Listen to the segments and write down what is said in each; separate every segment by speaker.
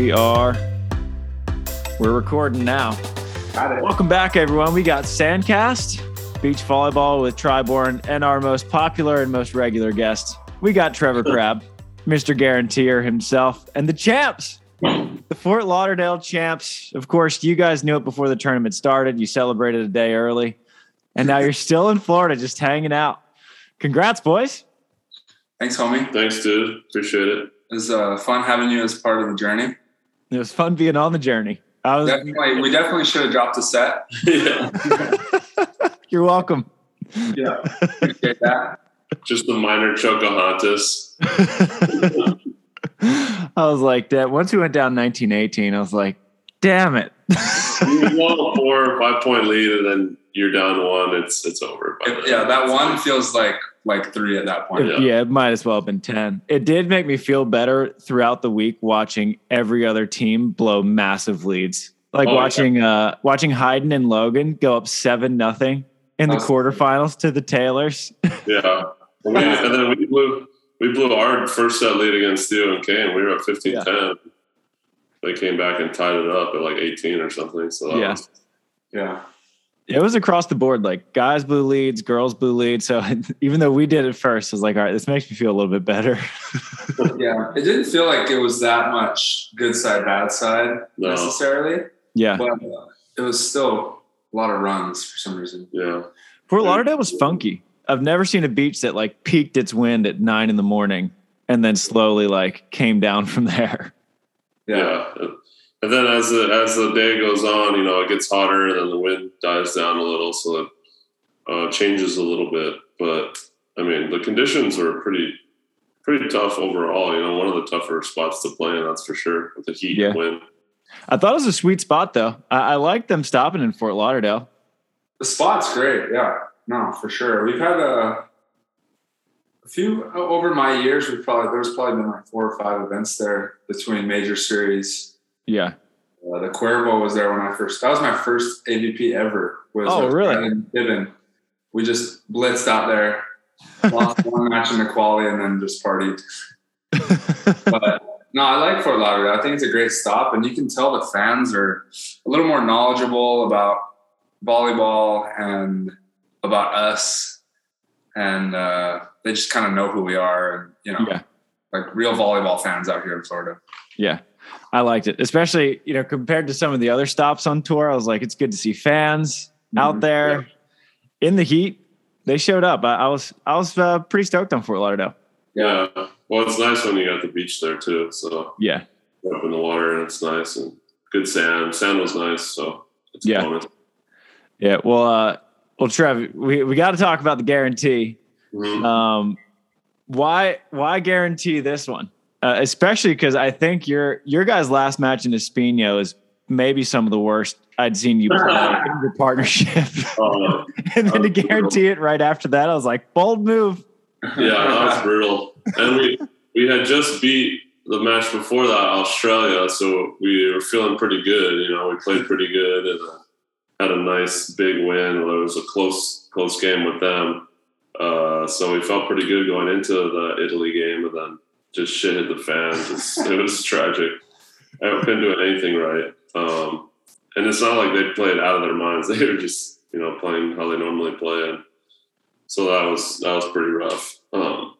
Speaker 1: We are. We're recording now.
Speaker 2: Got it.
Speaker 1: Welcome back, everyone. We got Sandcast, beach volleyball with Tri Bourne, and our most popular and most regular guest. We got Trevor Crabb, Mr. Guaranteer himself, and the champs, the Fort Lauderdale champs. Of course, you guys knew it before the tournament started. You celebrated a day early, and now you're still in Florida, just hanging out. Congrats, boys.
Speaker 2: Thanks, homie.
Speaker 3: Thanks, dude. Appreciate it.
Speaker 2: It was uh, fun having you as part of the journey.
Speaker 1: It was fun being on the journey. I was,
Speaker 2: Definitely, we definitely should have dropped a set.
Speaker 3: yeah.
Speaker 1: you're welcome.
Speaker 2: Yeah, appreciate that.
Speaker 3: Just the minor Chocohontas.
Speaker 1: I was like that. Once we went down 1918, I was like, damn it.
Speaker 3: You won a four or five point lead, and then you're down one. It's it's over. by
Speaker 2: It- yeah, that one feels like like three at that point.
Speaker 1: It- yeah. it might as well have been 10. It did make me feel better throughout the week watching every other team blow massive leads. Like
Speaker 3: Oh, yeah.
Speaker 1: watching uh watching Hayden and Logan go up seven nothing in the
Speaker 2: Awesome.
Speaker 1: quarterfinals to the Taylors.
Speaker 3: Yeah. And, we, and then we blew we blew our first set lead against Theo and Kane. We were up 15-10. They came back and tied it up at like 18 or something. So that
Speaker 1: Yeah.
Speaker 3: was,
Speaker 2: yeah.
Speaker 1: It was across the board, like guys blew leads, girls blew leads. So even though we did it first, I was like, all right, this makes me feel a little bit better.
Speaker 2: Yeah, it didn't feel like it was that much good side, bad side
Speaker 3: No.
Speaker 2: necessarily,
Speaker 1: yeah.
Speaker 2: but uh, it was still a lot of runs for some reason.
Speaker 3: yeah.
Speaker 1: Fort Lauderdale was funky. I've never seen a beach that like peaked its wind at nine in the morning and then slowly like came down from there.
Speaker 3: Yeah. And then as the as the day goes on, you know, it gets hotter and then the wind dies down a little, so it uh, changes a little bit. But I mean, the conditions are pretty pretty tough overall. You know, one of the tougher spots to play in, that's for sure, with the heat
Speaker 1: Yeah.
Speaker 3: and wind.
Speaker 1: I thought it was a sweet spot though. I, I like them stopping in Fort Lauderdale.
Speaker 2: The spot's great. Yeah, no, for sure. We've had a, a few over my years. We've probably there's probably been like four or five events there between major series.
Speaker 1: Yeah.
Speaker 2: Uh, the Cuervo was there when I first. That was my first AVP ever. Was
Speaker 1: Oh, really?
Speaker 2: Brendan We just blitzed out there, lost one match in the quali, and then just partied. But no, I like Fort Lauderdale. I think it's a great stop, and you can tell the fans are a little more knowledgeable about volleyball and about us, and uh, they just kind of know who we are, and you know,
Speaker 1: Yeah.
Speaker 2: like real volleyball fans out here in Florida.
Speaker 1: yeah. I liked it, especially, you know, compared to some of the other stops on tour. I was like, it's good to see fans out
Speaker 2: Mhm.
Speaker 1: there in the heat. They showed up. I, I was, I was uh, pretty stoked on Fort Lauderdale.
Speaker 3: Yeah. Well, it's nice when you got the beach there too. So
Speaker 1: Yeah.
Speaker 3: up in the water and it's nice and good sand. Sand was nice, so it's
Speaker 1: Yeah.
Speaker 3: a bonus.
Speaker 1: Yeah. Well, uh, well, Trev, we, we got to talk about the guarantee.
Speaker 3: Mhm.
Speaker 1: Um, why why guarantee this one? Uh, especially because I think your your guys' last match in Espinho is maybe some of the worst I'd seen you play in your partnership.
Speaker 3: Uh,
Speaker 1: and then to guarantee it right after that, I was like, bold move.
Speaker 3: yeah, that was brutal. And we we had just beat the match before that Australia, so we were feeling pretty good. You know, we played pretty good and uh, had a nice big win. It was a close close game with them, uh, so we felt pretty good going into the Italy game, and then just shit hit the fan. Just, it was tragic. I couldn't do anything right. Um, and it's not like they played out of their minds. They were just you know playing how they normally play, and so that was that was pretty rough. Um,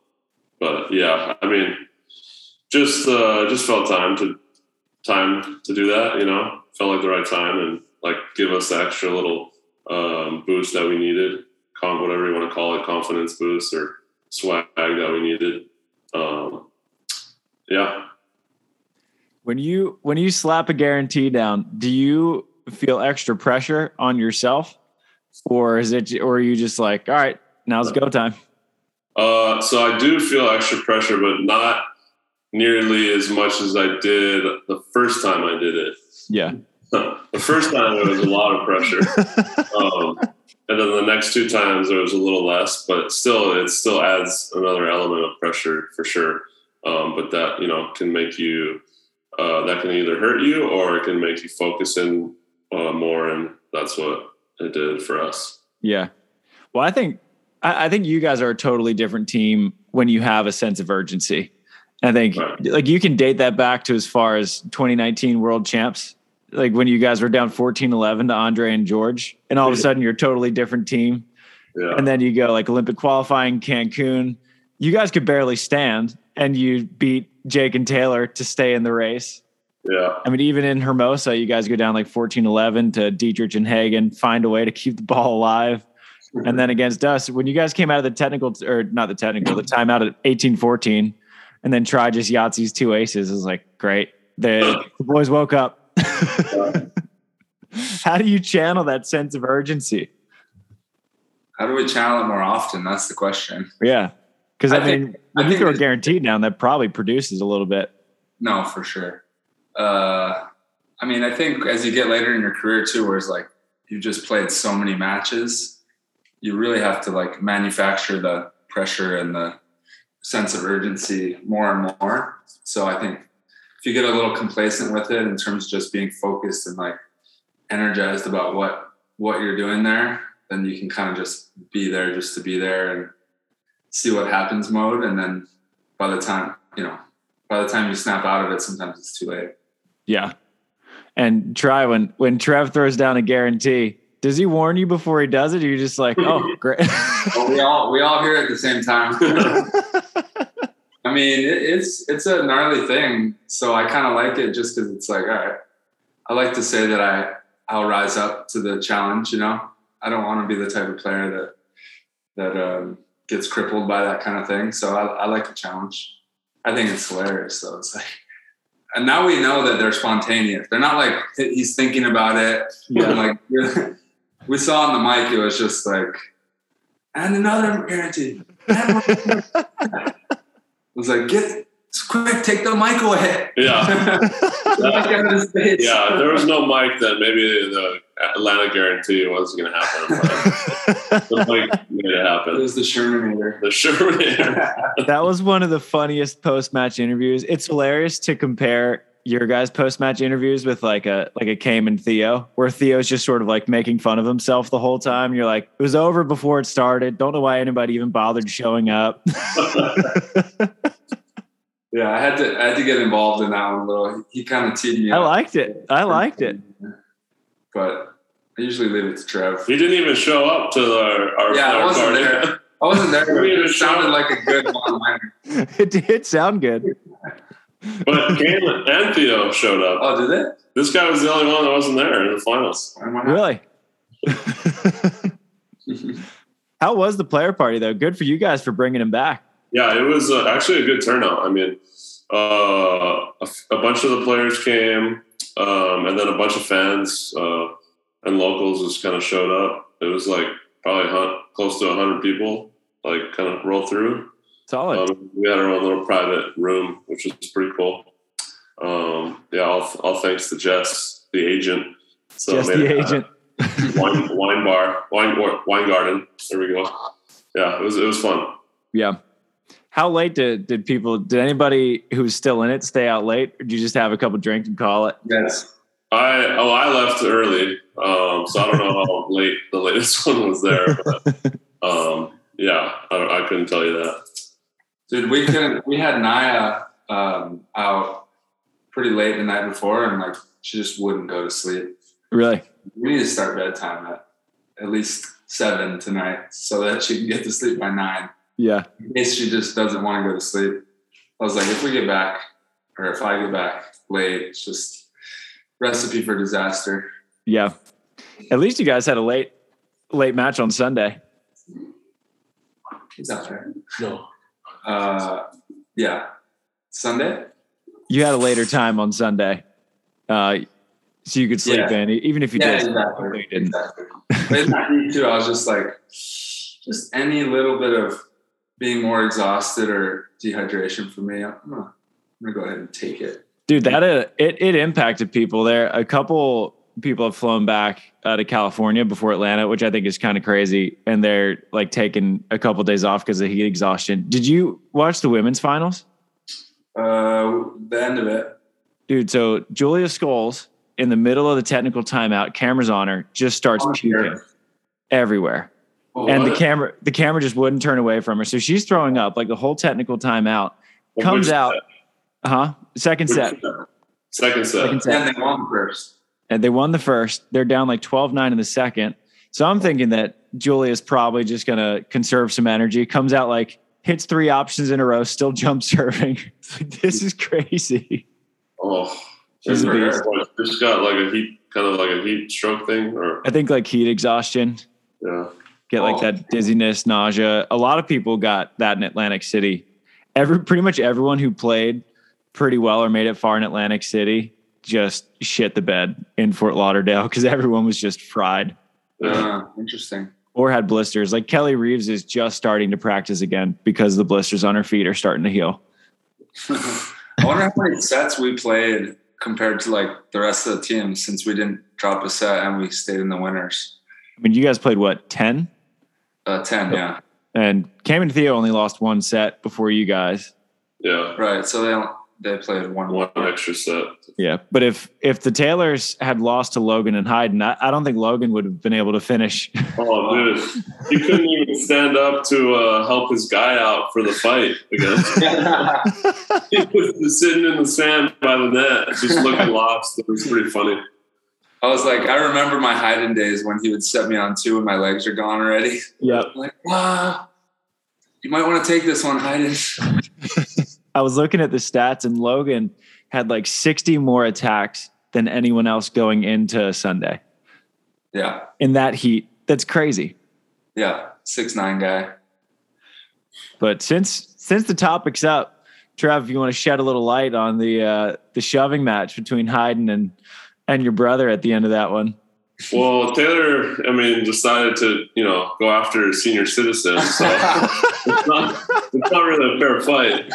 Speaker 3: but yeah, I mean, just uh, just felt time to time to do that. You know, felt like the right time and like give us the extra little um, boost that we needed, whatever you want to call it, confidence boost or swag that we needed. Um, yeah,
Speaker 1: When you when you slap a guarantee down, do you feel extra pressure on yourself, or is it, or are you just like, all right, now's go time?
Speaker 3: Uh, so I do feel extra pressure, but not nearly as much as I did the first time I did it.
Speaker 1: Yeah.
Speaker 3: the first time it was a lot of pressure, um, and then the next two times there was a little less, but still, it still adds another element of pressure for sure. Um, but that you know can make you uh, that can either hurt you or it can make you focus in uh, more, and that's what it did for us.
Speaker 1: Yeah. Well, I think I, I think you guys are a totally different team when you have a sense of urgency. I think
Speaker 3: Right.
Speaker 1: like you can date that back to as far as 2019 world champs, like when you guys were down 14-11 to Andre and George, and all of a sudden you're a totally different team.
Speaker 3: Yeah.
Speaker 1: And then you go like Olympic qualifying, Cancun. You guys could barely stand, and you beat Jake and Taylor to stay in the race.
Speaker 3: Yeah.
Speaker 1: I mean, even in Hermosa, you guys go down like 14 11 to Dietrich and Hagen, find a way to keep the ball alive. And then against us, when you guys came out of the technical, or not the technical, the timeout at 18 14, and then Tri just Yahtzee's two aces, it was like, great. The, the boys woke up. How do you channel that sense of urgency?
Speaker 2: How do we channel it more often? That's the question.
Speaker 1: Yeah. Because I,
Speaker 2: I think-
Speaker 1: mean, when
Speaker 2: I
Speaker 1: you
Speaker 2: think
Speaker 1: throw guaranteed down, that probably produces a little bit.
Speaker 2: No, for sure. Uh, I mean, I think as you get later in your career too, where it's like you've just played so many matches, you really have to like manufacture the pressure and the sense of urgency more and more. So I think if you get a little complacent with it in terms of just being focused and like energized about what what you're doing there, then you can kind of just be there just to be there and see what happens mode. And then by the time, you know, by the time you snap out of it, sometimes it's too late.
Speaker 1: Yeah. And Tri when when Trev throws down a guarantee, does he warn you before he does it? Or you're just like, oh, great.
Speaker 2: But we all we all hear it at the same time. I mean, it, it's it's a gnarly thing. So I kind of like it just because it's like, all right. I like to say that I I'll rise up to the challenge. You know, I don't want to be the type of player that that um, gets crippled by that kind of thing. So I, I like a challenge. I think it's hilarious. So it's like, and now we know that they're spontaneous. They're not like he's thinking about it.
Speaker 1: Yeah.
Speaker 2: Like we saw on the mic, it was just like, and another guarantee. And one more." it was like, get quick, take the mic away.
Speaker 3: Yeah.
Speaker 2: Get out of his face.
Speaker 3: Yeah. There was no mic, then maybe the Atlanta guarantee wasn't going to happen. But the mic made it
Speaker 2: It
Speaker 3: happen.
Speaker 2: was the Shermanator.
Speaker 3: The Sherman.
Speaker 1: that was one of the funniest post match interviews. It's hilarious to compare your guys' post match interviews with like a like a Came and Theo, where Theo's just sort of like making fun of himself the whole time. You're like, it was over before it started. Don't know why anybody even bothered showing up.
Speaker 2: Yeah, I had to I had to get involved in that one a little. He kind of teed me
Speaker 1: I
Speaker 2: up.
Speaker 1: liked it. I liked it.
Speaker 2: But I usually leave it to Trev.
Speaker 3: He didn't even show up to our, our
Speaker 2: Yeah, I wasn't
Speaker 3: party.
Speaker 2: there. I wasn't there, but it sounded like a good one liner.
Speaker 1: It did sound good.
Speaker 3: But Cam and Theo showed up.
Speaker 2: Oh, did it?
Speaker 3: This guy was the only one that wasn't there in the finals.
Speaker 2: Am I not-
Speaker 1: Really? How was the player party though? Good for you guys for bringing him back.
Speaker 3: Yeah, it was uh, actually a good turnout. I mean, uh, a, f- a bunch of the players came, um, and then a bunch of fans uh, and locals just kind of showed up. It was like probably close to 100 people, like kind of roll through.
Speaker 1: Solid.
Speaker 3: Um, we had our own little private room, which was pretty cool. Um, yeah, all, all thanks to Jess, the agent. So made
Speaker 1: the
Speaker 3: it happen.
Speaker 1: agent.
Speaker 3: wine, wine bar, wine wine garden. There we go. Yeah, it was it was fun.
Speaker 1: Yeah. How late did, did people, did anybody who's still in it stay out late? Or did you just have a couple drinks and call it?
Speaker 2: Yes.
Speaker 3: I oh I left early, um, so I don't know how late the latest one was there. But, um, yeah, I, I couldn't tell you that.
Speaker 2: Dude, we couldn't. We had Naya um, out pretty late the night before, and like she just wouldn't go to sleep.
Speaker 1: Really?
Speaker 2: We need to start bedtime at at least seven tonight, so that she can get to sleep by nine.
Speaker 1: Yeah.
Speaker 2: In case she just doesn't want to go to sleep. I was like, if we get back, or if I get back late, it's just recipe for disaster.
Speaker 1: Yeah. At least you guys had a late, late match on Sunday.
Speaker 2: Is that fair?
Speaker 3: No.
Speaker 2: Uh, yeah. Sunday.
Speaker 1: You had a later time on Sunday. Uh, so you could sleep
Speaker 2: Yeah.
Speaker 1: in, even if you
Speaker 2: Yeah,
Speaker 1: did.
Speaker 2: exactly.
Speaker 1: You didn't.
Speaker 2: exactly. But in too, I was just like, just any little bit of being more exhausted or dehydration for me, I'm gonna, I'm gonna go ahead and take it.
Speaker 1: Dude, that uh, it it impacted people there. A couple people have flown back uh, to California before Atlanta, which I think is kind of crazy, and they're like taking a couple days off because of heat exhaustion. Did you watch the women's finals,
Speaker 2: Uh, the end of it.
Speaker 1: dude? So Julia Scoles in the middle of the technical timeout, cameras on her, just starts
Speaker 2: Oh,
Speaker 1: puking everywhere.
Speaker 2: Oh,
Speaker 1: and the camera the camera just wouldn't turn away from her so she's throwing up like the whole technical timeout comes out,
Speaker 3: set?
Speaker 1: huh? Second set.
Speaker 3: set? Second set.
Speaker 1: Second set.
Speaker 2: And they won first.
Speaker 1: and they won the first. They're down like 12 9 in the second. So I'm thinking that Julia's probably just going to conserve some energy. Comes out like hits three options in a row, still jump serving. It's like, this is crazy.
Speaker 3: Oh,
Speaker 1: She's a
Speaker 3: and
Speaker 1: beast.
Speaker 3: what, just got like a heat, kind of like a heat stroke thing, or
Speaker 1: I think like heat exhaustion,
Speaker 3: yeah.
Speaker 1: Get like
Speaker 2: Oh.
Speaker 1: that dizziness, nausea. A lot of people got that in Atlantic City. Every pretty much everyone who played pretty well or made it far in Atlantic City just shit the bed in Fort Lauderdale because everyone was just fried.
Speaker 2: Uh, interesting.
Speaker 1: or had blisters. Like Kelly Reeves is just starting to practice again because the blisters on her feet are starting to heal.
Speaker 2: I wonder how many sets we played compared to like the rest of the team since we didn't drop a set and we stayed in the winners.
Speaker 1: I mean, you guys played what, 10?
Speaker 2: Uh, 10, yeah.
Speaker 1: And Cam and Theo only lost one set before you guys.
Speaker 3: yeah,
Speaker 2: Right. So they don't, they played one.
Speaker 3: one extra set.
Speaker 1: Yeah. But if if the Taylors had lost to Logan and Hayden, I, I don't think Logan would have been able to finish.
Speaker 3: Oh, dude, he couldn't even stand up to uh, help his guy out for the fight again. he was sitting in the sand by the net, just looking lost. It was pretty funny.
Speaker 2: I was like, I remember my hiding days when he would set me on two and my legs are gone already.
Speaker 1: yeah.
Speaker 2: Like, wow, you might want to take this one, Hayden.
Speaker 1: I was looking at the stats and Logan had like 60 more attacks than anyone else going into Sunday
Speaker 2: Yeah.
Speaker 1: in that heat. That's crazy.
Speaker 2: Yeah. Six nine guy.
Speaker 1: But since since the topic's up, Trev, if you want to shed a little light on the uh, the shoving match between Hayden and and your brother at the end of that one.
Speaker 3: Well, Taylor, I mean, decided to you know go after senior citizens. So it's not it's not really a fair fight.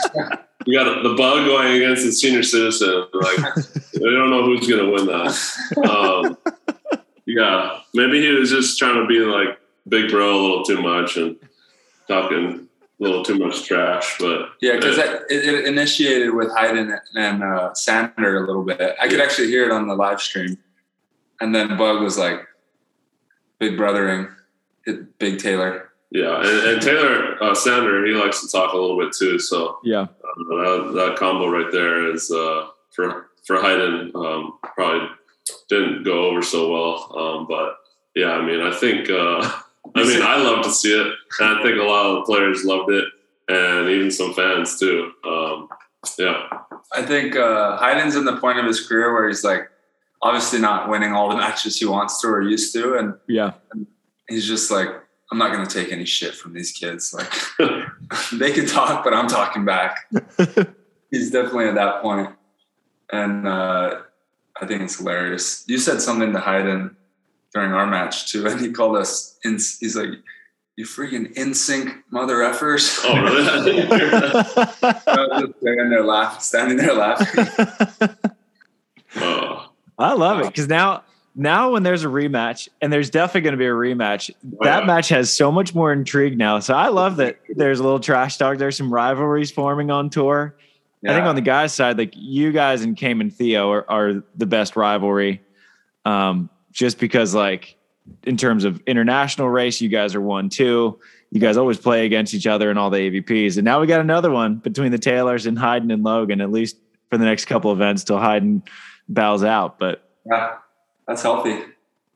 Speaker 3: You got the bug going against the senior citizen. Like we don't know who's going to win that. Um, yeah, maybe he was just trying to be like big bro a little too much and talking a little too much trash. But
Speaker 2: Yeah, because it, it initiated with Hayden and uh, Sander a little bit. I could actually hear it on the live stream. And then Bug was like, big brothering, Big Taylor.
Speaker 3: yeah, and, and Taylor uh, Sander, he likes to talk a little bit too. So
Speaker 1: Yeah.
Speaker 3: uh, that, that combo right there is uh, for for Hayden um, probably didn't go over so well. Um, but yeah, I mean, I think uh, I mean I love to see it, and I think a lot of the players loved it, and even some fans too. Um, yeah,
Speaker 2: I think uh, Hayden's in the point of his career where he's like, obviously not winning all the matches he wants to or used to. And
Speaker 1: Yeah.
Speaker 2: he's just like, I'm not going to take any shit from these kids. Like, they can talk, but I'm talking back. he's definitely at that. And uh, I think it's hilarious. You said something to Hayden during our match too, and he called us. In, he's like, "You freaking in sync mother effers."
Speaker 3: oh really? I didn't hear that.
Speaker 2: I was just standing there laughing, standing there laughing.
Speaker 3: Oh,
Speaker 1: I love it because now now when there's a rematch and there's definitely going to be a rematch, that
Speaker 3: yeah.
Speaker 1: match has so much more intrigue now. So I love that there's a little trash talk. There's some rivalries forming on tour. I think on the guys' side, like you guys and Cam and Theo are, are the best rivalry. Um, just because like in terms of international race, you guys are one, two. You guys always play against each other in all the AVPs. And now we got another one between the Taylors and Hayden and Logan, at least for the next couple events till Hayden bows out. But
Speaker 2: yeah, that's healthy.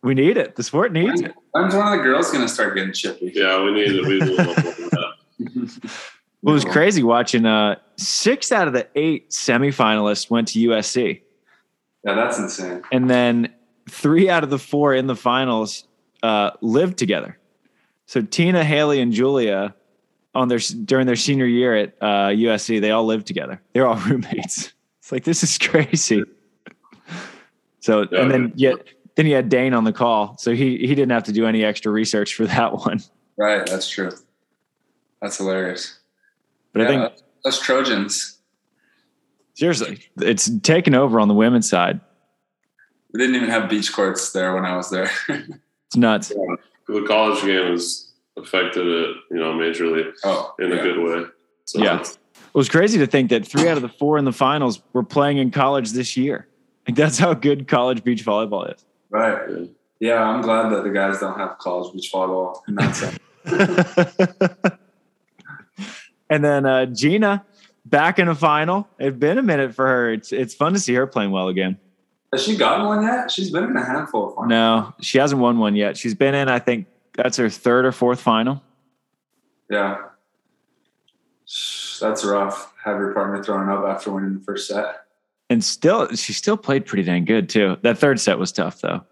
Speaker 1: we need it. The sport needs it.
Speaker 2: When's one of the girls going to start getting chippy?
Speaker 3: yeah, we need it. we need to look at that.
Speaker 1: Well, it was crazy watching uh six out of the eight semifinalists went to USC.
Speaker 2: Yeah, that's insane.
Speaker 1: and then three out of the four in the finals uh, lived together. So Tina, Haley, and Julia on their during their senior year at uh, USC, they all lived together. They're all roommates. It's like this is crazy. So
Speaker 3: Yeah.
Speaker 1: and then yet then you had Dain on the call, so he he didn't have to do any extra research for that one.
Speaker 2: Right, that's true. That's hilarious.
Speaker 1: But I think
Speaker 2: us Trojans,
Speaker 1: seriously, it's taken over on the women's side.
Speaker 2: We didn't even have beach courts there when I was there.
Speaker 1: It's nuts.
Speaker 3: the college game has affected it, you know, majorly
Speaker 2: oh,
Speaker 3: in
Speaker 2: yeah.
Speaker 3: a good way. So
Speaker 1: Yeah. It was crazy to think that three out of the four in the finals were playing in college this year. Like that's how good college beach volleyball is.
Speaker 2: Right.
Speaker 3: Yeah.
Speaker 2: Yeah, I'm glad that the guys don't have college beach volleyball in that sense.
Speaker 1: and then uh, Gina, back in a final. It's been a minute for her. It's it's fun to see her playing well again.
Speaker 2: Has she gotten one yet? She's been in a handful of finals.
Speaker 1: No, she hasn't won one yet. She's been in, I think that's her third or fourth final.
Speaker 2: Yeah. That's rough. Have your partner throwing up after winning the first set.
Speaker 1: And still, she still played pretty dang good too. That third set was tough though.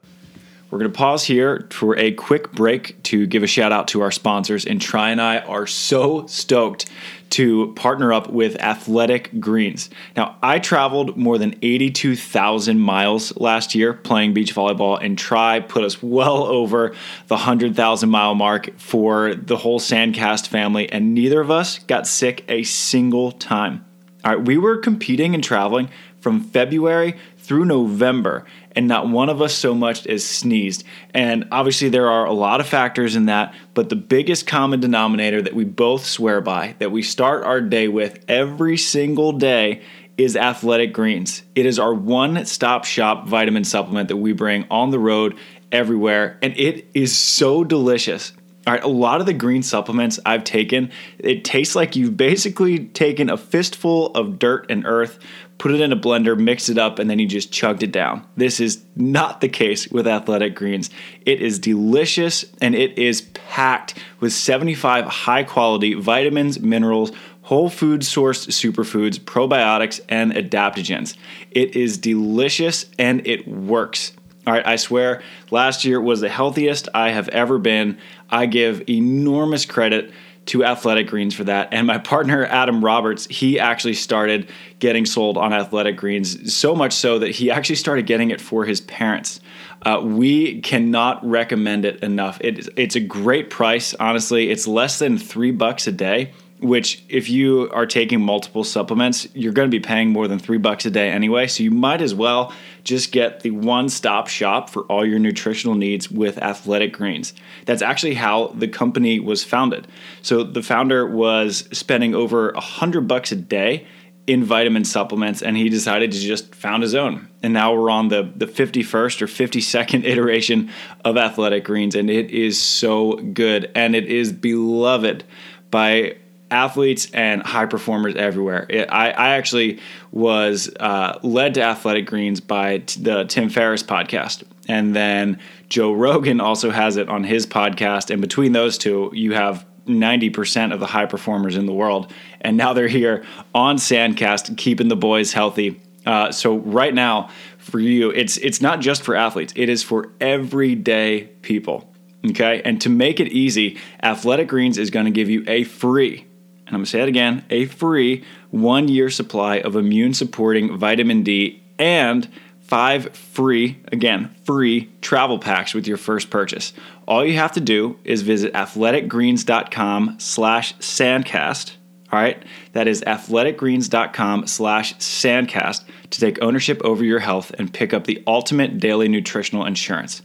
Speaker 1: We're going to pause here for a quick break to give a shout out to our sponsors. And Tri and I are so stoked to partner up with Athletic Greens. Now, I traveled more than 82,000 miles last year playing beach volleyball, and Tri put us well over the 100,000 mile mark for the whole Sandcast family, and neither of us got sick a single time. All right, we were competing and traveling from February through November, and not one of us so much as sneezed. And obviously, there are a lot of factors in that, but the biggest common denominator that we both swear by, that we start our day with every single day, is Athletic Greens. It is our one stop shop vitamin supplement that we bring on the road everywhere, and it is so delicious. All right, a lot of the green supplements I've taken, it tastes like you've basically taken a fistful of dirt and earth, put it in a blender, mixed it up, and then you just chugged it down. This is not the case with Athletic Greens. It is delicious and it is packed with 75 high quality vitamins, minerals, whole food sourced superfoods, probiotics, and adaptogens. It is delicious and it works. All right, I swear, last year was the healthiest I have ever been. I give enormous credit to Athletic Greens for that. And my partner, Adam Roberts, he actually started getting sold on Athletic Greens, so much so that he actually started getting it for his parents. Uh, we cannot recommend it enough. It, it's a great price, honestly. It's less than three bucks a day which if you are taking multiple supplements, you're going to be paying more than three bucks a day anyway. So you might as well just get the one stop shop for all your nutritional needs with Athletic Greens. That's actually how the company was founded. So the founder was spending over a hundred bucks a day in vitamin supplements and he decided to just found his own. And now we're on the, the 51st or 52nd iteration of Athletic Greens and it is so good and it is beloved by athletes and high performers everywhere. It, I, I actually was uh, led to Athletic Greens by t- the Tim Ferriss podcast. And then Joe Rogan also has it on his podcast. And between those two, you have 90% of the high performers in the world. And now they're here on Sandcast, keeping the boys healthy. Uh, so right now, for you, it's it's not just for athletes; it is for everyday people. Okay, and to make it easy, Athletic Greens is going to give you a free and I'm to say it again a free one year supply of immune supporting vitamin D and five free, again, free travel packs with your first purchase. All you have to do is visit athleticgreens.com slash sandcast. All right, that is athleticgreens.com slash sandcast to take ownership over your health and pick up the ultimate daily nutritional insurance.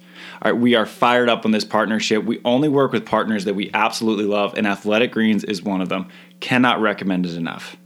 Speaker 1: We are fired up on this partnership. We only work with partners that we absolutely love, and Athletic Greens is one of them. Cannot recommend it enough.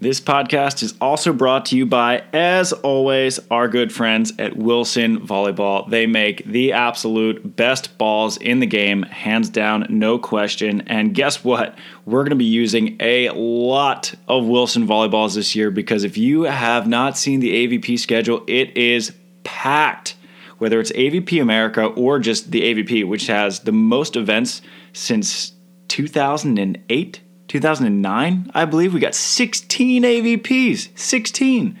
Speaker 1: This podcast is also brought to you by, as always, our good friends at Wilson Volleyball. They make the absolute best balls in the game, hands down, no question. And guess what? We're going to be using a lot of Wilson Volleyballs this year because if you have not seen the AVP schedule, it is packed. Whether it's AVP America or just the AVP, which has the most events since 2008, 2009, I believe. We got 16 AVPs, 16.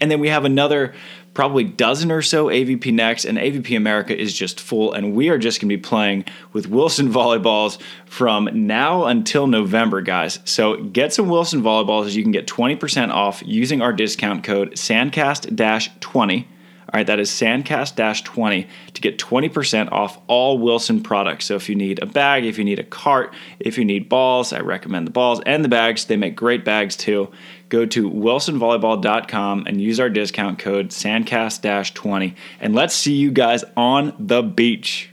Speaker 1: And then we have another probably dozen or so AVP next, and AVP America is just full. And we are just going to be playing with Wilson volleyballs from now until November, guys. So get some Wilson volleyballs. As you can get 20% off using our discount code SANDCAST 20 all right, that is Sandcast 20 to get 20% off all Wilson products. So if you need a bag, if you need a cart, if you need balls, I recommend the balls and the bags. They make great bags too. Go to wilsonvolleyball.com and use our discount code Sandcast 20. And let's see you guys on the beach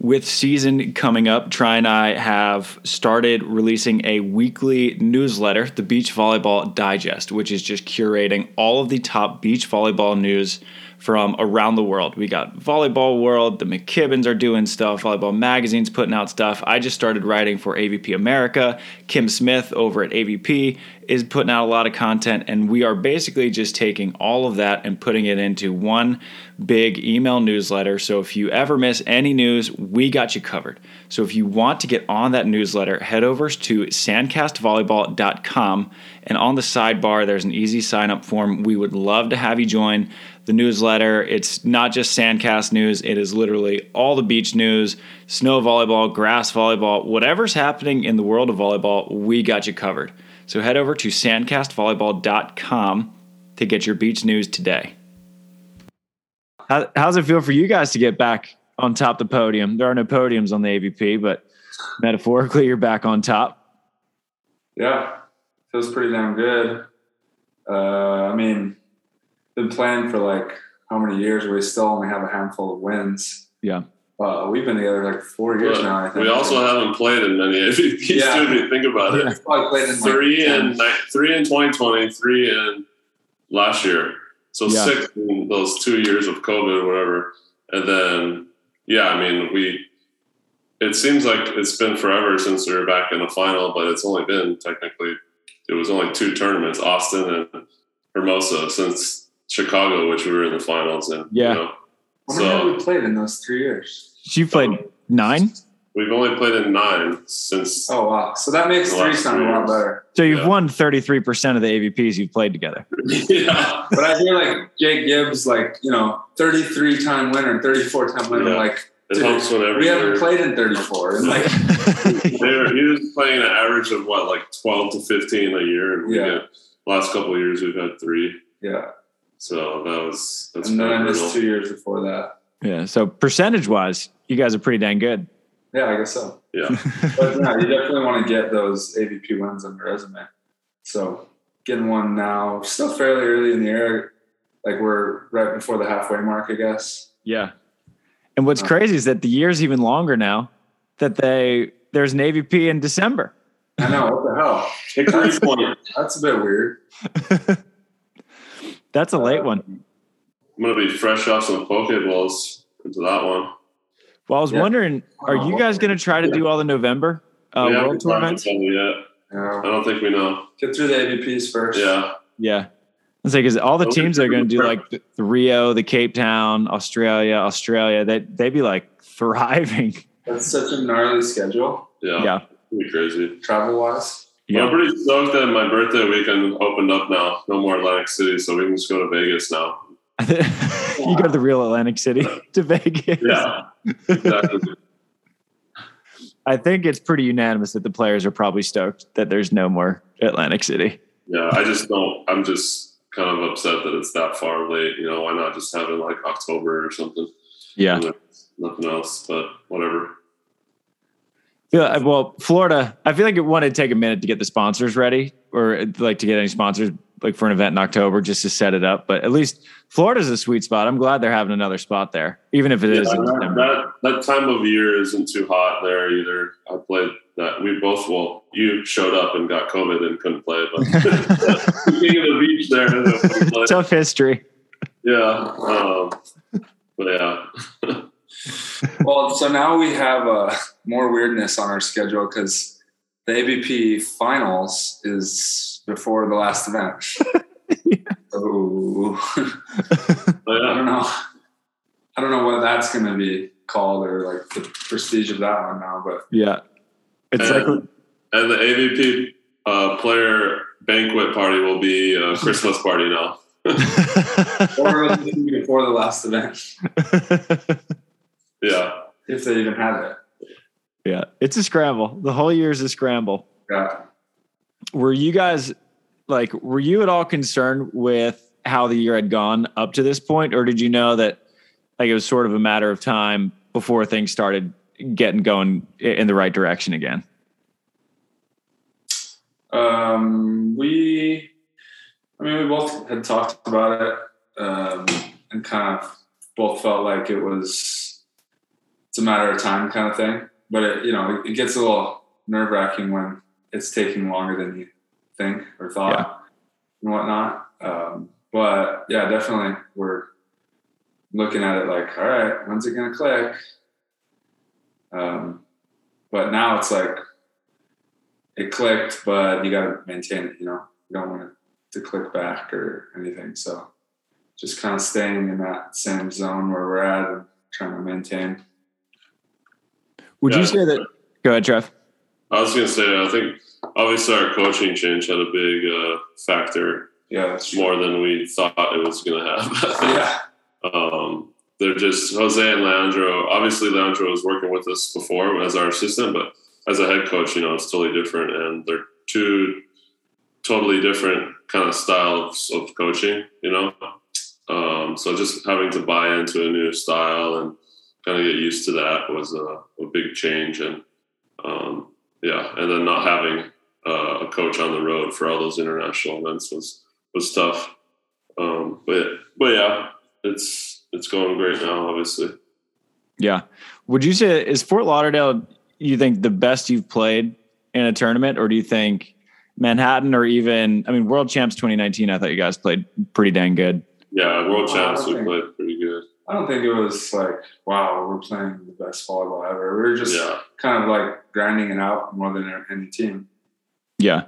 Speaker 1: with season coming up, Tri and I have started releasing a weekly newsletter, the Beach Volleyball Digest, which is just curating all of the top beach volleyball news from around the world. We got Volleyball World, the McKibbins are doing stuff, Volleyball Magazine's putting out stuff. I just started writing for AVP America. Kim Smith over at AVP is putting out a lot of content, and we are basically just taking all of that and putting it into one big email newsletter. So if you ever miss any news, we got you covered. So if you want to get on that newsletter, head over to sandcastvolleyball.com, and on the sidebar, there's an easy sign up form. We would love to have you join the newsletter. It's not just Sandcast news, it is literally all the beach news, snow volleyball, grass volleyball, whatever's happening in the world of volleyball, we got you covered. So head over to sandcastvolleyball.com to get your beach news today. How, how's it feel for you guys to get back on top of the podium? There are no podiums on the AVP, but metaphorically, you're back on top.
Speaker 2: Yeah, feels pretty damn good. Uh, I mean, been playing for like how many years? We still only have a handful of wins.
Speaker 1: Yeah.
Speaker 2: Uh, we've been together like four years
Speaker 3: But
Speaker 2: now. I think.
Speaker 3: we also haven't played in many AVPs
Speaker 2: Yeah.
Speaker 3: too. If you think about it,
Speaker 1: Yeah.
Speaker 2: We've probably played in like
Speaker 3: three
Speaker 2: 10.
Speaker 3: in ni- three in 2020, three in last year. So
Speaker 1: Yeah.
Speaker 3: six in those two years of COVID or whatever. And then, yeah, I mean, we. It seems like it's been forever since we were back in the final, but it's only been technically. It was only two tournaments, Austin and Hermosa, since Chicago, which we were in the finals in.
Speaker 1: Yeah.
Speaker 3: You know?
Speaker 2: How many
Speaker 3: So
Speaker 2: we played in those three years?
Speaker 1: You played nine,
Speaker 3: we've only played in nine since.
Speaker 2: Oh wow! So that makes
Speaker 3: The
Speaker 2: three
Speaker 3: last
Speaker 2: sound a lot better.
Speaker 1: so you've
Speaker 3: Yeah.
Speaker 1: won 33% of the AVPs you've played together.
Speaker 3: yeah.
Speaker 2: But I hear like Jake Gibbs, like you know, thirty-three time winner, thirty-four time winner.
Speaker 3: Yeah.
Speaker 2: Like
Speaker 3: It helps whenever
Speaker 2: we haven't
Speaker 3: you're-
Speaker 2: played in thirty-four, and like
Speaker 3: he was playing an average of what, like twelve to fifteen a year, and we
Speaker 2: Yeah.
Speaker 3: get last couple of years we've had three.
Speaker 2: yeah.
Speaker 3: So that was that's
Speaker 2: And then I missed two years before that.
Speaker 1: yeah. So percentage wise, you guys are pretty dang good.
Speaker 2: Yeah, I guess so.
Speaker 3: Yeah,
Speaker 2: But yeah, you definitely want to get those AVP wins on your resume. So getting one now, still fairly early in the year. Like we're right before the halfway mark, I guess.
Speaker 1: Yeah. And what's
Speaker 2: Uh.
Speaker 1: crazy is that the year's even longer now that they there's an AVP in December.
Speaker 2: I know what the hell.
Speaker 3: Hickory Point.
Speaker 2: That's a bit weird.
Speaker 1: That's a late one.
Speaker 3: I'm gonna be fresh off some Pokeballs into that one.
Speaker 1: Well, I was
Speaker 2: Yeah.
Speaker 1: wondering, are you guys going to try to do all the November uh,
Speaker 3: we
Speaker 1: World
Speaker 3: haven't
Speaker 1: Tour
Speaker 3: talked
Speaker 1: events?
Speaker 3: about it yet.
Speaker 2: Yeah.
Speaker 3: I don't think we know.
Speaker 2: Get through the AVPs first.
Speaker 3: Yeah,
Speaker 1: Yeah. I say because all the teams
Speaker 3: are
Speaker 1: that are going to do like the, the Rio, the Cape Town, Australia, Australia, they they'd be like thriving.
Speaker 2: That's such a gnarly schedule,
Speaker 3: yeah,
Speaker 1: Yeah.
Speaker 3: Pretty crazy.
Speaker 2: travel wise. Yeah.
Speaker 3: I'm
Speaker 1: Yeah.
Speaker 3: pretty stoked that my birthday weekend opened up now. No more Atlantic City, so we can just go to Vegas now.
Speaker 1: you go to the real Atlantic City to Vegas.
Speaker 3: Yeah, exactly.
Speaker 1: I think it's pretty unanimous that the players are probably stoked that there's no more Atlantic City.
Speaker 3: Yeah, I just don't. I'm just kind of upset that it's that far late. You know, why not just have it like October or something?
Speaker 1: Yeah.
Speaker 3: Nothing else, but whatever.
Speaker 1: Yeah, well, Florida, I feel like it wanted to take a minute to get the sponsors ready or like to get any sponsors like for an event in October just to set it up. But at least Florida's a sweet spot. I'm glad they're having another spot there, even if it is
Speaker 3: Yeah,
Speaker 1: in
Speaker 3: that, that that time of year isn't too hot there either. I played that. We both well, you showed up and got COVID and couldn't play, but speaking of the beach there, we.
Speaker 1: Tough history.
Speaker 3: yeah. Um, but yeah,
Speaker 2: Well, so now we have uh, more weirdness on our schedule because the AVP finals is before the last event. oh, I don't know. I don't know what that's going to be called or like the prestige of that one now, but
Speaker 1: Yeah. It's
Speaker 3: And,
Speaker 1: like
Speaker 3: and the AVP uh, player banquet party will be a Christmas party now.
Speaker 2: or before the last event
Speaker 3: Yeah.
Speaker 2: if they even have it.
Speaker 1: yeah. It's a scramble. The whole year is a scramble.
Speaker 2: Yeah.
Speaker 1: Were you guys like were you at all concerned with how the year had gone up to this point or did you know that like it was sort of a matter of time before things started getting going in the right direction again
Speaker 2: Um, we, I mean, we both had talked about it um, and kind of both felt like it was it's a matter of time kind of thing. But it, you know, it, it gets a little nerve wracking when it's taking longer than you think or thought and whatnot. Um, but yeah, definitely we're looking at it like, all right, when's it gonna click? Um, but now it's like it clicked, but you got to maintain it. You know, you don't want it to click back or anything. So just kind of staying in that same zone where we're at and trying to maintain.
Speaker 1: Would
Speaker 3: Yeah.
Speaker 1: you say that? Go ahead, Trev.
Speaker 3: I was gonna say, I think obviously our coaching change had a big uh, factor,
Speaker 2: Yeah, that's true.
Speaker 3: more than we thought it was gonna have.
Speaker 2: Yeah,
Speaker 3: Um, they're just Jose and Leandro. Obviously, Leandro was working with us before as our assistant, but as a head coach, you know, it's totally different, and they're two totally different kind of styles of coaching. You know, um, so just having to buy into a new style and kind of get used to that was a, a big change, and um, yeah, and then not having uh, a coach on the road for all those international events was was tough. Um, but but yeah, it's it's going great now. Obviously,
Speaker 1: Yeah. Would you say is Fort Lauderdale? You think the best you've played in a tournament, or do you think Manhattan, or even I mean, World Champs 2019? I thought you guys played pretty dang good.
Speaker 3: yeah, world champs we
Speaker 2: okay.
Speaker 3: played pretty good.
Speaker 2: I don't think it was like, wow, we're playing the best volleyball ever. We were just
Speaker 3: Yeah,
Speaker 2: kind of like grinding it out more than any team.
Speaker 1: Yeah.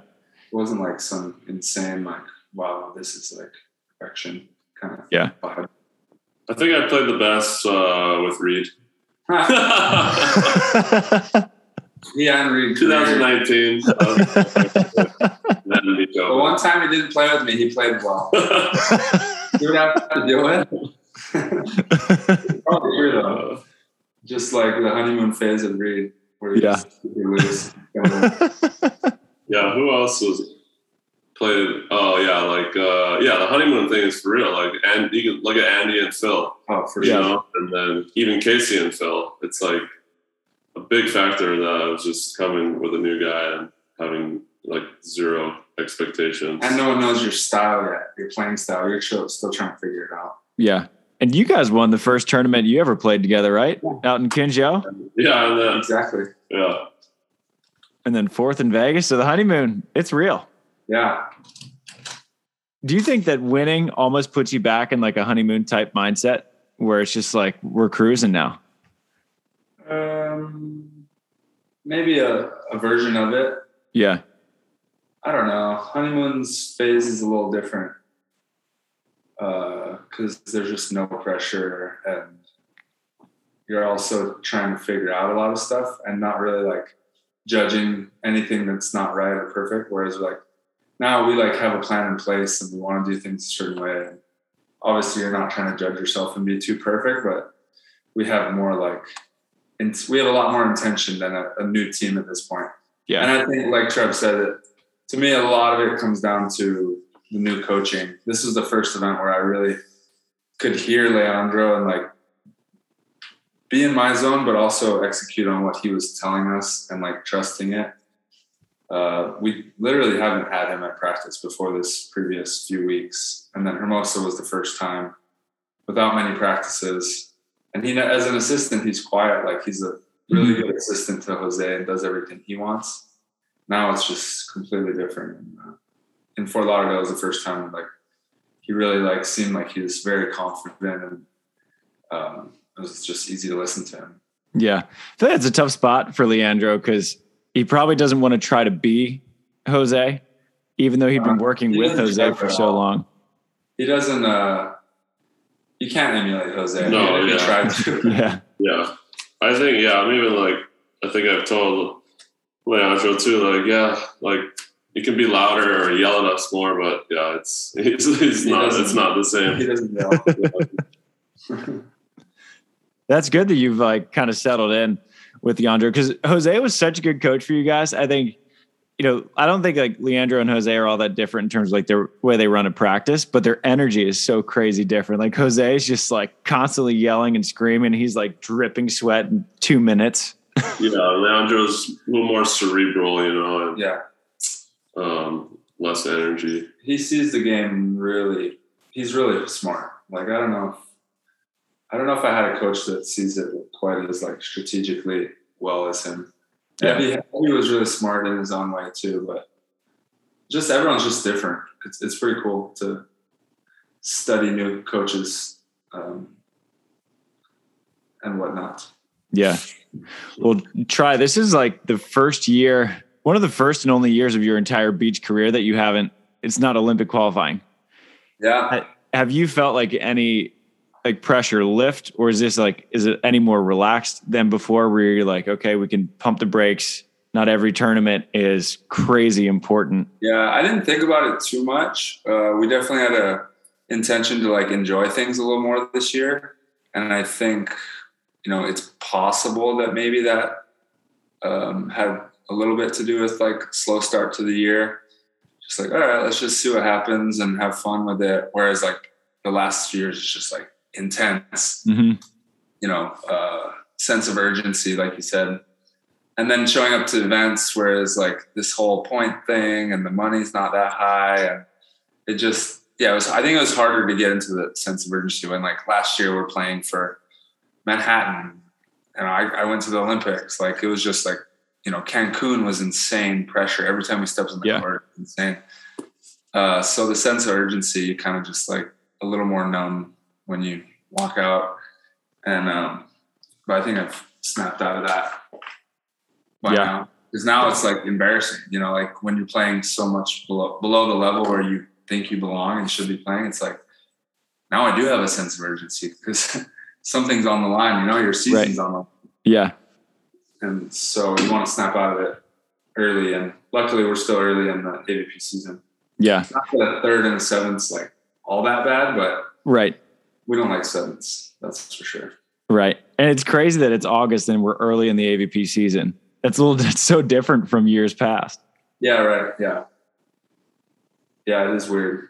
Speaker 2: It wasn't like some insane like, wow, this is like perfection kind of
Speaker 1: Yeah.
Speaker 2: vibe.
Speaker 3: I think I played the best uh, with Reid.
Speaker 2: yeah, and Reid.
Speaker 3: 2019. uh, then we
Speaker 2: The one time he didn't play with me, he played well. you would have to do it. Probably true though.
Speaker 3: Uh,
Speaker 2: Just like the honeymoon phase of Reid, where you
Speaker 1: Yeah.
Speaker 2: just super loose.
Speaker 3: yeah, who else was played? Oh yeah, like uh, yeah, the honeymoon thing is for real. Like, and you can look at Andy and Phil.
Speaker 2: oh, for
Speaker 3: you
Speaker 2: sure.
Speaker 3: know, and then even Casey and Phil. It's like a big factor in that I was just coming with a new guy and having like zero expectations.
Speaker 2: And no one knows your style yet, your playing style. You're still, still trying to figure it out.
Speaker 1: yeah. And you guys won the first tournament you ever played together, right? Out in Qinzhou,
Speaker 3: Yeah, and then
Speaker 2: Exactly.
Speaker 3: yeah,
Speaker 1: and then fourth in Vegas. So the honeymoon, it's real.
Speaker 2: Yeah.
Speaker 1: Do you think that winning almost puts you back in like a honeymoon type mindset where it's just like we're cruising now?
Speaker 2: Um, maybe a, a version of it.
Speaker 1: Yeah.
Speaker 2: I don't know. Honeymoon's phase is a little different because there's just no pressure and you're also trying to figure out a lot of stuff and not really like judging anything that's not right or perfect. Whereas like now we like have a plan in place and we want to do things a certain way. Obviously, you're not trying to judge yourself and be too perfect, but we have more like and we have a lot more intention than a, a new team at this point.
Speaker 1: Yeah.
Speaker 2: And I think, like Trev said, it to me a lot of it comes down to the new coaching. This is the first event where I really could hear Leandro and like be in my zone, but also execute on what he was telling us and like trusting it. Uh, we literally haven't had him at practice before this previous few weeks, and then Hermosa was the first time without many practices. And he, as an assistant, he's quiet. Like he's a really good assistant to Jose and does everything he wants. Now it's just completely different. And, uh, in Fort Lauderdale was the first time like he really like seemed like he was very confident and um, it was just easy to listen to him.
Speaker 1: Yeah. I feel like a tough spot for Leandro because he probably doesn't want to try to be Jose, even though he'd been
Speaker 2: Uh,
Speaker 1: working
Speaker 2: he
Speaker 1: with Jose for so long.
Speaker 2: He doesn't. uh You can't emulate Jose.
Speaker 3: No,
Speaker 2: Even if you
Speaker 3: yeah.
Speaker 2: tried to.
Speaker 1: Yeah.
Speaker 3: yeah. I think yeah. I'm even like I think I've told Leandro too. Like yeah, like you can be louder or yell at us more, but yeah, it's it's, it's not it's not the same.
Speaker 2: he
Speaker 3: same.
Speaker 2: doesn't know.
Speaker 1: That's good that you've like kind of settled in with Leandro because Jose was such a good coach for you guys. I think, you know, I don't think like Leandro and Jose are all that different in terms of like their way they run a practice, but their energy is so crazy different. Like Jose is just like constantly yelling and screaming. He's like dripping sweat in two minutes.
Speaker 3: yeah, Leandro's a little more cerebral, you know, and
Speaker 2: yeah,
Speaker 3: um, less energy.
Speaker 2: he sees the game really. He's really smart. Like I don't know. If, I don't know if I had a coach that sees it quite as like strategically well as him.
Speaker 1: Yeah.
Speaker 2: He, he was really smart in his own way too. But just everyone's just different. It's it's pretty cool to study new coaches. Um, and whatnot.
Speaker 1: Yeah. Well, Tri. This is like the first year, one of the first and only years of your entire beach career that you haven't. It's not Olympic qualifying.
Speaker 2: Yeah.
Speaker 1: Have you felt like any like pressure lift, or is this like is it any more relaxed than before? Where you're like, okay, we can pump the brakes. Not every tournament is crazy important.
Speaker 2: Yeah, I didn't think about it too much. Uh, we definitely had a intention to like enjoy things a little more this year, and I think you know it's possible that maybe that um, had a little bit to do with like slow start to the year. Just like all right, let's just see what happens and have fun with it. Whereas like the last few years, it's just like intense,
Speaker 1: mm-hmm.
Speaker 2: you know, uh, sense of urgency, like you said. And then showing up to events where it's like this whole point thing and the money's not that high. And it just, yeah, it was, I think it was harder to get into the sense of urgency when like last year we're playing for Manhattan and I, I went to the Olympics. Like it was just like, you know, Cancun was insane pressure every time we stepped in the
Speaker 1: yeah.
Speaker 2: court, insane. Uh, so the sense of urgency kind of just like a little more numb when you walk out. And um, but I think I've snapped out of that by
Speaker 1: Yeah.
Speaker 2: now. Because now it's like embarrassing, you know, like when you're playing so much below below the level where you think you belong and should be playing, it's like now I do have a sense of urgency because something's on the line, you know, your season's on the
Speaker 1: Yeah.
Speaker 2: and so you want to snap out of it early. And luckily, we're still early in the AVP season.
Speaker 1: Yeah.
Speaker 2: Not the third and the seventh's like all that bad, but
Speaker 1: Right.
Speaker 2: We don't like sevens. That's for sure.
Speaker 1: Right. And it's crazy that it's August and we're early in the AVP season. That's a little it's so different from years past.
Speaker 2: Yeah, right. Yeah. Yeah, it is weird.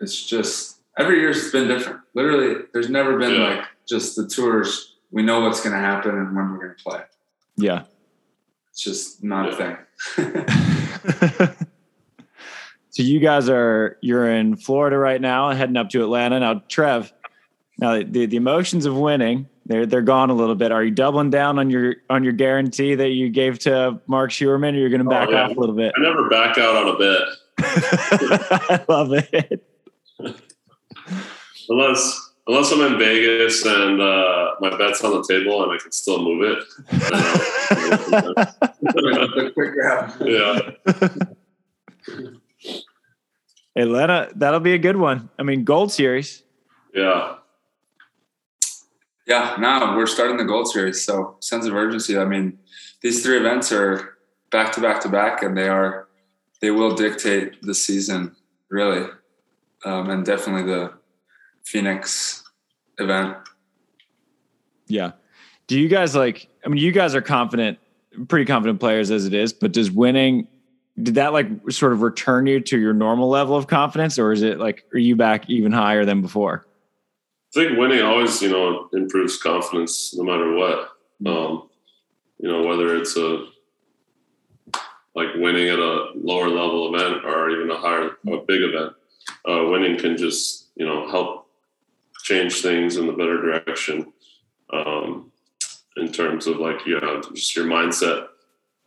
Speaker 2: It's just every year's been different. Literally, there's never been
Speaker 3: Yeah.
Speaker 2: like just the tours. We know what's going to happen and when we're going to play.
Speaker 1: Yeah.
Speaker 2: It's just not a thing.
Speaker 1: so you guys are you're in Florida right now, heading up to Atlanta. Now, Trev, now the, the emotions of winning, they're they're gone a little bit. Are you doubling down on your on your guarantee that you gave to Mark Schuerman, or you're gonna back
Speaker 3: Oh, yeah.
Speaker 1: off a little bit?
Speaker 3: I never back out on a bet
Speaker 1: I love it.
Speaker 3: unless unless I'm in Vegas and uh, my bet's on the table and I can still move it.
Speaker 2: the quick grab.
Speaker 3: yeah,
Speaker 1: Atlanta, that'll be a good one. I mean, Gold Series.
Speaker 3: yeah,
Speaker 2: Yeah, now we're starting the Gold Series, so sense of urgency. I mean, these three events are back to back to back, and they are they will dictate the season really, um, and definitely the Phoenix event.
Speaker 1: Yeah. Do you guys like? I mean, you guys are confident, pretty confident players as it is. But does winning, did that like sort of return you to your normal level of confidence, or is it like are you back even higher than before?
Speaker 3: I think winning always, you know, improves confidence no matter what. Um, you know, whether it's a like winning at a lower level event or even a higher, a big event, uh, winning can just you know help change things in the better direction. Um, in terms of like you know just your mindset.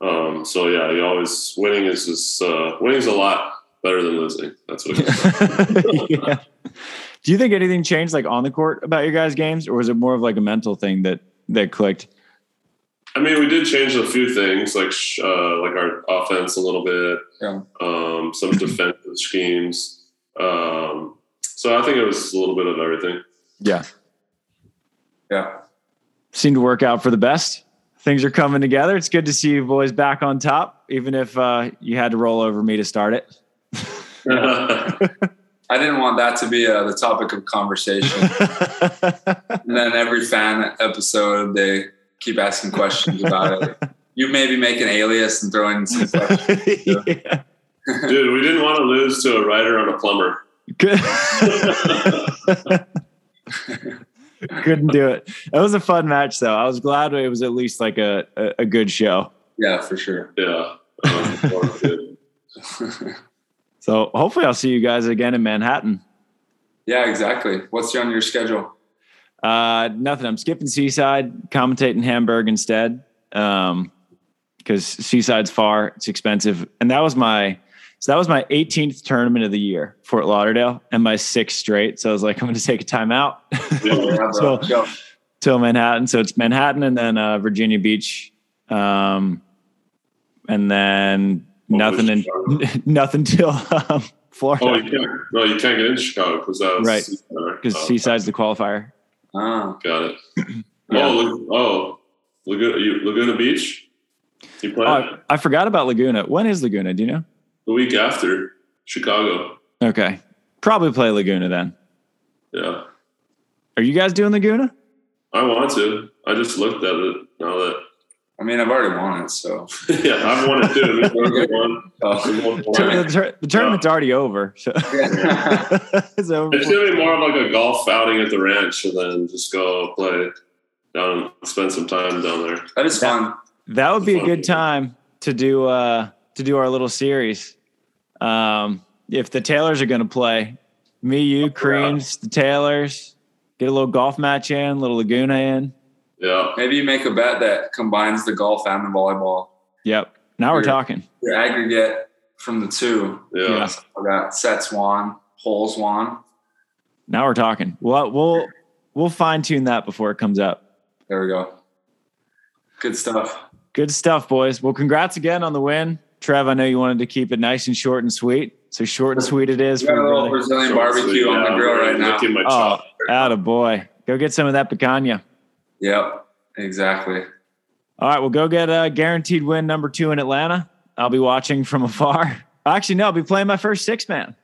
Speaker 3: Um, so yeah, you always winning is just uh, winning is a lot better than losing. That's what it is.
Speaker 1: yeah. Do you think anything changed like on the court about your guys' games, or was it more of like a mental thing that that clicked?
Speaker 3: I mean, we did change a few things, like uh, like our offense a little bit,
Speaker 2: Yeah.
Speaker 3: um, some defensive schemes. Um, so I think it was a little bit of everything.
Speaker 1: Yeah.
Speaker 2: Yeah,
Speaker 1: Seemed to work out for the best. Things are coming together. It's good to see you boys back on top, even if uh, you had to roll over me to start it.
Speaker 2: I didn't want that to be uh, the topic of conversation. and then every fan episode, they keep asking questions about it. You maybe make an alias and throw in some questions.
Speaker 1: yeah.
Speaker 3: Dude, we didn't want to lose to a writer on a plumber.
Speaker 1: Couldn't do it. That was a fun match, though. I was glad it was at least like a, a, a good show.
Speaker 2: Yeah, for sure.
Speaker 3: Yeah.
Speaker 1: So hopefully I'll see you guys again in Manhattan.
Speaker 2: yeah, exactly. What's on your schedule?
Speaker 1: Uh, nothing. I'm skipping Seaside, commentating Hamburg instead. Um, because Seaside's far, it's expensive, and that was my so that was my 18th tournament of the year, Fort Lauderdale, and my sixth straight. So I was like, I'm going to take a time out.
Speaker 3: Yeah.
Speaker 2: Yeah.
Speaker 1: So-
Speaker 2: Go.
Speaker 1: till Manhattan. So it's Manhattan and then uh, Virginia Beach, um, and then nothing
Speaker 3: was
Speaker 1: in
Speaker 3: Chicago?
Speaker 1: nothing till um,
Speaker 3: Oh,
Speaker 1: Florida
Speaker 3: you can't. No, you can't get into Chicago because that was
Speaker 1: Right. Because
Speaker 3: Oh,
Speaker 1: Seaside's the qualifier.
Speaker 2: Oh,
Speaker 3: Got it.
Speaker 1: Yeah.
Speaker 3: Oh, Lag- oh, Laguna, you, Laguna Beach. You play
Speaker 1: Oh, I, I forgot about Laguna. When is Laguna? Do you know?
Speaker 3: the week after Chicago.
Speaker 1: Okay, probably play Laguna then.
Speaker 3: Yeah,
Speaker 1: Are you guys doing Laguna?
Speaker 3: I want to. I just looked at it now that.
Speaker 2: I mean, I've already won it, so.
Speaker 3: yeah, I've won it too. We won one.
Speaker 2: Oh.
Speaker 3: Won.
Speaker 1: The, tur- the tournament's already over. So it's over.
Speaker 3: It's gonna be more of like a golf outing at the ranch, and then just go play down spend some time down there.
Speaker 2: that is fun.
Speaker 1: That would be a good time to do uh to do our little series. Um if the Taylors are gonna play, me, you, Creams, the Taylors, get a little golf match in, a little Laguna in.
Speaker 3: Yeah,
Speaker 2: Maybe you make a bet that combines the golf and the volleyball.
Speaker 1: Yep. Now we're talking.
Speaker 2: Your aggregate from the two.
Speaker 3: yeah.
Speaker 1: Yeah.
Speaker 2: I got sets won, holes won.
Speaker 1: Now we're talking. Well we'll we'll fine tune that before it comes up.
Speaker 2: There we go. Good stuff.
Speaker 1: Good stuff, boys. Well, congrats again on the win. Trev, I know you wanted to keep it nice and short and sweet. So short and sweet it is
Speaker 2: We
Speaker 1: for
Speaker 2: got a little. Brazilian
Speaker 3: Short
Speaker 2: barbecue
Speaker 3: sweet.
Speaker 2: on
Speaker 3: Yeah,
Speaker 2: the grill
Speaker 3: I'm
Speaker 2: right now.
Speaker 3: my
Speaker 1: Oh,
Speaker 3: chop.
Speaker 1: atta boy. Go get some of that picanha.
Speaker 2: Yep, exactly.
Speaker 1: All right, well, go get a guaranteed win number two in Atlanta. I'll be watching from afar. Actually, no, I'll be playing my first six man,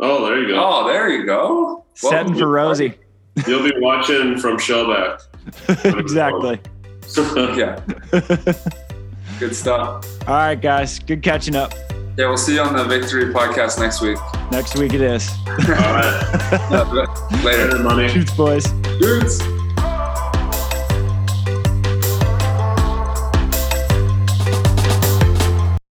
Speaker 3: Oh, there you go.
Speaker 2: Oh, there you go. Well,
Speaker 1: setting for Rosie.
Speaker 3: You'll be watching from Shellback.
Speaker 1: exactly.
Speaker 2: Yeah, good stuff.
Speaker 1: All right, guys, good catching up.
Speaker 2: Yeah, we'll see you on the Victory podcast next week.
Speaker 1: Next week it is.
Speaker 3: All right.
Speaker 2: Later.
Speaker 3: Later, money.
Speaker 1: Shoots, boys.
Speaker 2: Dudes.